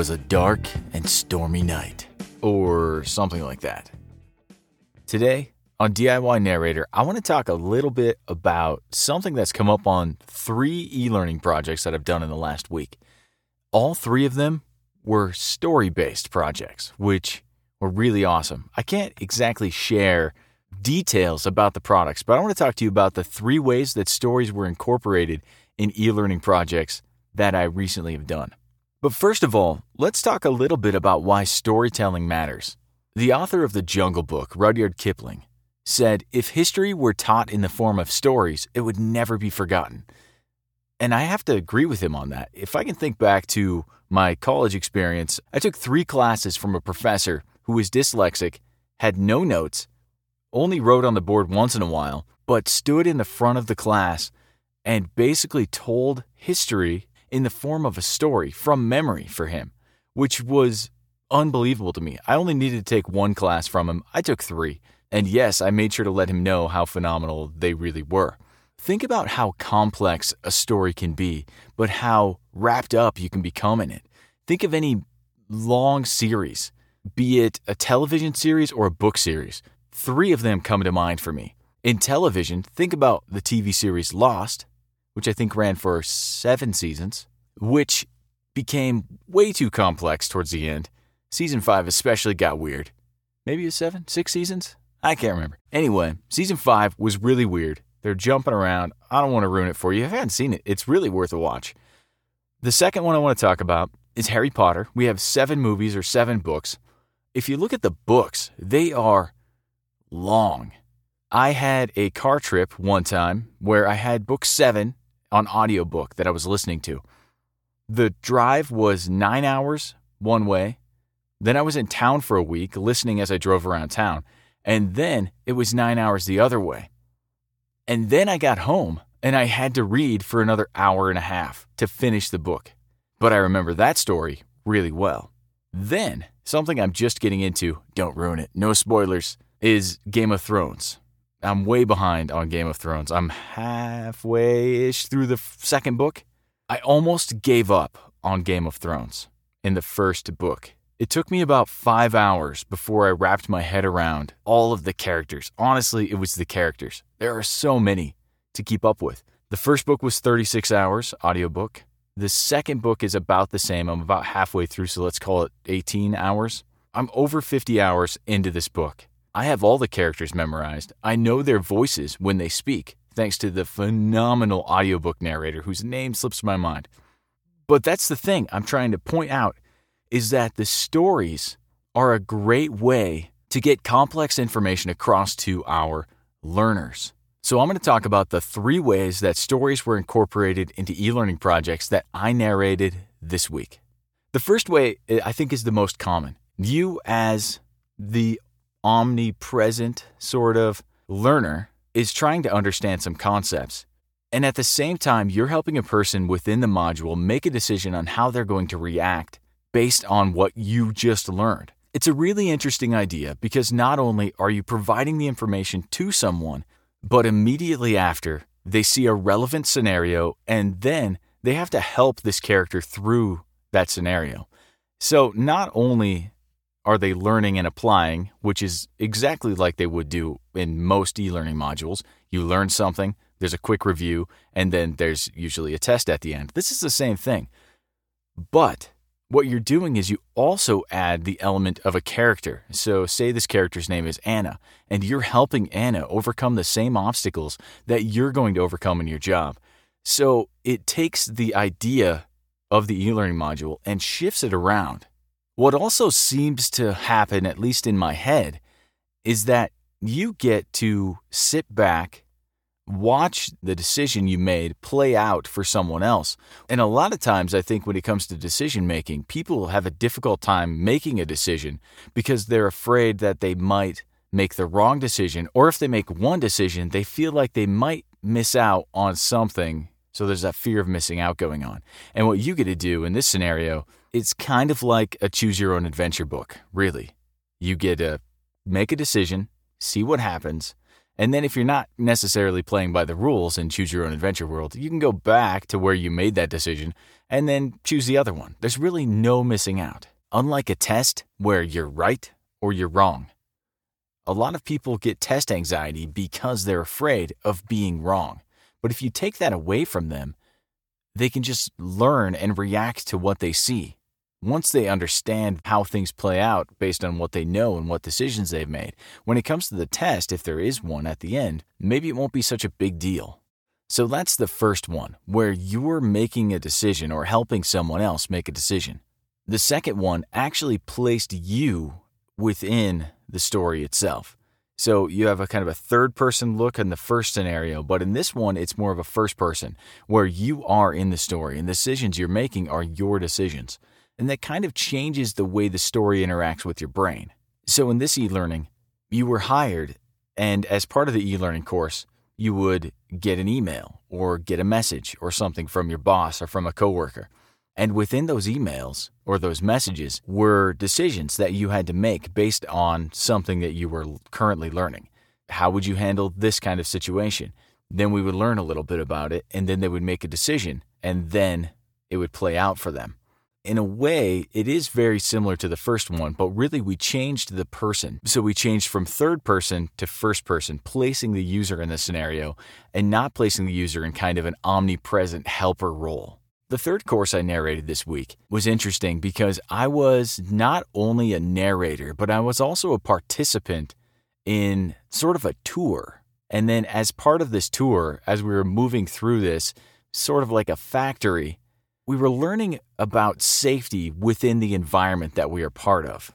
was a dark and stormy night, or something like that. Today, on DIY Narrator, I want to talk a little bit about something that's come up on three e learning projects that I've done in the last week. All three of them were story based projects, which were really awesome. I can't exactly share details about the products, but I want to talk to you about the three ways that stories were incorporated in e learning projects that I recently have done. But first of all, let's talk a little bit about why storytelling matters. The author of The Jungle Book, Rudyard Kipling, said if history were taught in the form of stories, it would never be forgotten. And I have to agree with him on that. If I can think back to my college experience, I took three classes from a professor who was dyslexic, had no notes, only wrote on the board once in a while, but stood in the front of the class and basically told history in the form of a story from memory for him, which was unbelievable to me. I only needed to take one class from him, I took three. And yes, I made sure to let him know how phenomenal they really were. Think about how complex a story can be, but how wrapped up you can become in it. Think of any long series, be it a television series or a book series. Three of them come to mind for me. In television, think about the TV series Lost, which I think ran for seven seasons, which became way too complex towards the end. Season five especially got weird. Maybe a seven, six seasons? I can't remember. Anyway, season five was really weird. They're jumping around. I don't want to ruin it for you. If you haven't seen it, it's really worth a watch. The second one I want to talk about is Harry Potter. We have seven movies or seven books. If you look at the books, they are long. I had a car trip one time where I had book seven on audiobook that I was listening to. The drive was nine hours one way. Then I was in town for a week listening as I drove around town. And then it was nine hours the other way. And then I got home and I had to read for another hour and a half to finish the book. But I remember that story really well. Then, something I'm just getting into, don't ruin it, no spoilers, is Game of Thrones. I'm way behind on Game of Thrones. I'm halfway ish through the second book. I almost gave up on Game of Thrones in the first book. It took me about five hours before I wrapped my head around all of the characters. Honestly, it was the characters. There are so many to keep up with. The first book was 36 hours, audiobook. The second book is about the same. I'm about halfway through, so let's call it 18 hours. I'm over 50 hours into this book. I have all the characters memorized. I know their voices when they speak, thanks to the phenomenal audiobook narrator whose name slips my mind. But that's the thing I'm trying to point out is that the stories are a great way to get complex information across to our learners. So, I'm going to talk about the three ways that stories were incorporated into e learning projects that I narrated this week. The first way I think is the most common. You, as the omnipresent sort of learner is trying to understand some concepts. And at the same time, you're helping a person within the module make a decision on how they're going to react based on what you just learned. It's a really interesting idea because not only are you providing the information to someone, but immediately after, they see a relevant scenario and then they have to help this character through that scenario. So not only are they learning and applying, which is exactly like they would do in most e learning modules. You learn something, there's a quick review, and then there's usually a test at the end. This is the same thing. But what you're doing is you also add the element of a character. So, say this character's name is Anna, and you're helping Anna overcome the same obstacles that you're going to overcome in your job. So, it takes the idea of the e learning module and shifts it around what also seems to happen, at least in my head, is that you get to sit back, watch the decision you made play out for someone else. And a lot of times, I think when it comes to decision making, people have a difficult time making a decision because they're afraid that they might make the wrong decision, or if they make one decision, they feel like they might miss out on something. So there's that fear of missing out going on. And what you get to do in this scenario it's kind of like a choose your own adventure book, really. You get to make a decision, see what happens, And then if you're not necessarily playing by the rules in Choose Your Own Adventure World, you can go back to where you made that decision and then choose the other one. There's really no missing out. Unlike a test where you're right or you're wrong. A lot of people get test anxiety because they're afraid of being wrong. But if you take that away from them, they can just learn and react to what they see. Once they understand how things play out based on what they know and what decisions they've made, when it comes to the test, if there is one at the end, maybe it won't be such a big deal. So that's the first one, where you're making a decision or helping someone else make a decision. The second one actually placed you within the story itself. So you have a kind of a third person look in the first scenario, but in this one, it's more of a first person where you are in the story and the decisions you're making are your decisions and that kind of changes the way the story interacts with your brain. So, in this e learning, you were hired, and as part of the e learning course, you would get an email or get a message or something from your boss or from a coworker. And within those emails or those messages were decisions that you had to make based on something that you were currently learning. How would you handle this kind of situation? Then we would learn a little bit about it, and then they would make a decision, and then it would play out for them in a way, it is very similar to the first one, but really we changed the person. So we changed from third person to first person, placing the user in the scenario and not placing the user in kind of an omnipresent helper role. The third course I narrated this week was interesting because I was not only a narrator, but I was also a participant in sort of a tour. And then, as part of this tour, as we were moving through this, sort of like a factory, we were learning about safety within the environment that we are part of.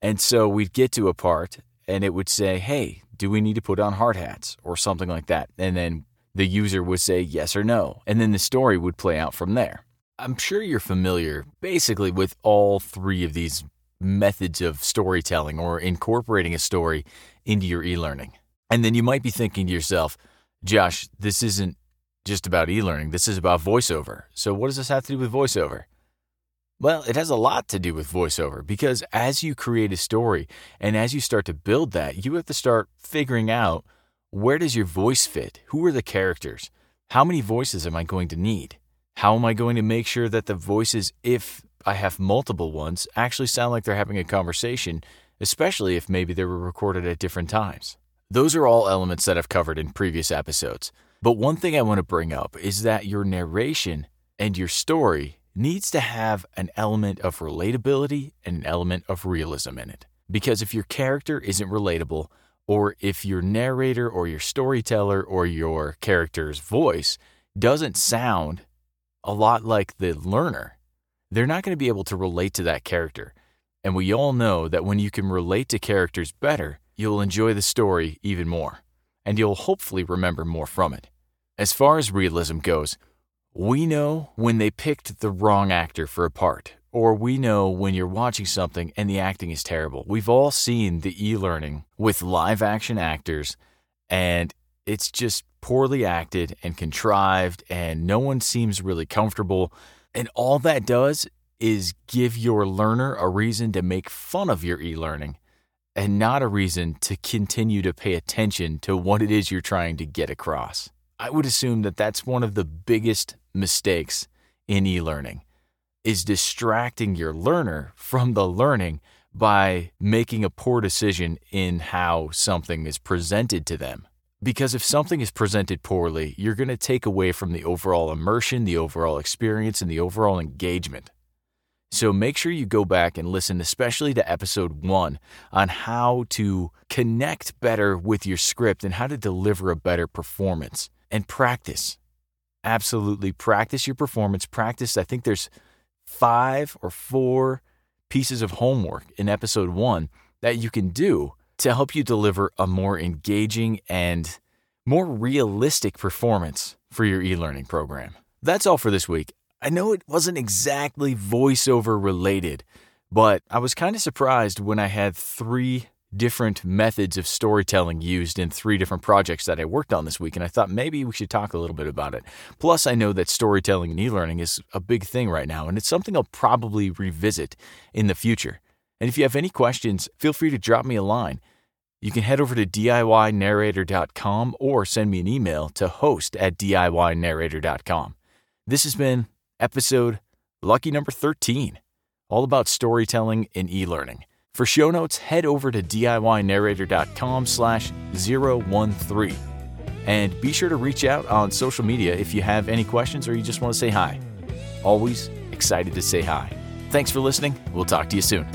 And so we'd get to a part and it would say, hey, do we need to put on hard hats or something like that? And then the user would say yes or no. And then the story would play out from there. I'm sure you're familiar basically with all three of these methods of storytelling or incorporating a story into your e learning. And then you might be thinking to yourself, Josh, this isn't just about e learning. This is about voiceover. So, what does this have to do with voiceover? Well, it has a lot to do with voiceover because as you create a story and as you start to build that, you have to start figuring out where does your voice fit? Who are the characters? How many voices am I going to need? How am I going to make sure that the voices, if I have multiple ones, actually sound like they're having a conversation, especially if maybe they were recorded at different times? Those are all elements that I've covered in previous episodes. But one thing I want to bring up is that your narration and your story needs to have an element of relatability and an element of realism in it. Because if your character isn't relatable, or if your narrator or your storyteller or your character's voice doesn't sound a lot like the learner, they're not going to be able to relate to that character. And we all know that when you can relate to characters better, you'll enjoy the story even more, and you'll hopefully remember more from it. As far as realism goes, we know when they picked the wrong actor for a part, or we know when you're watching something and the acting is terrible. We've all seen the e learning with live action actors, and it's just poorly acted and contrived, and no one seems really comfortable. And all that does is give your learner a reason to make fun of your e learning and not a reason to continue to pay attention to what it is you're trying to get across. I would assume that that's one of the biggest mistakes in e learning is distracting your learner from the learning by making a poor decision in how something is presented to them. Because if something is presented poorly, you're going to take away from the overall immersion, the overall experience, and the overall engagement. So make sure you go back and listen, especially to episode one, on how to connect better with your script and how to deliver a better performance and practice. Absolutely practice your performance. Practice, I think there's five or four pieces of homework in episode one that you can do to help you deliver a more engaging and more realistic performance for your e learning program. That's all for this week. I know it wasn't exactly voiceover related, but I was kind of surprised when I had three different methods of storytelling used in three different projects that I worked on this week, and I thought maybe we should talk a little bit about it. Plus, I know that storytelling and e learning is a big thing right now, and it's something I'll probably revisit in the future. And if you have any questions, feel free to drop me a line. you can head over to DIYnarrator.com or send me an email to host at DIYnarrator.com. This has been episode lucky number 13, all about storytelling and e-learning. For show notes, head over to DIYnarrator.com slash 013. And be sure to reach out on social media if you have any questions or you just want to say hi. Always excited to say hi. Thanks for listening. We'll talk to you soon.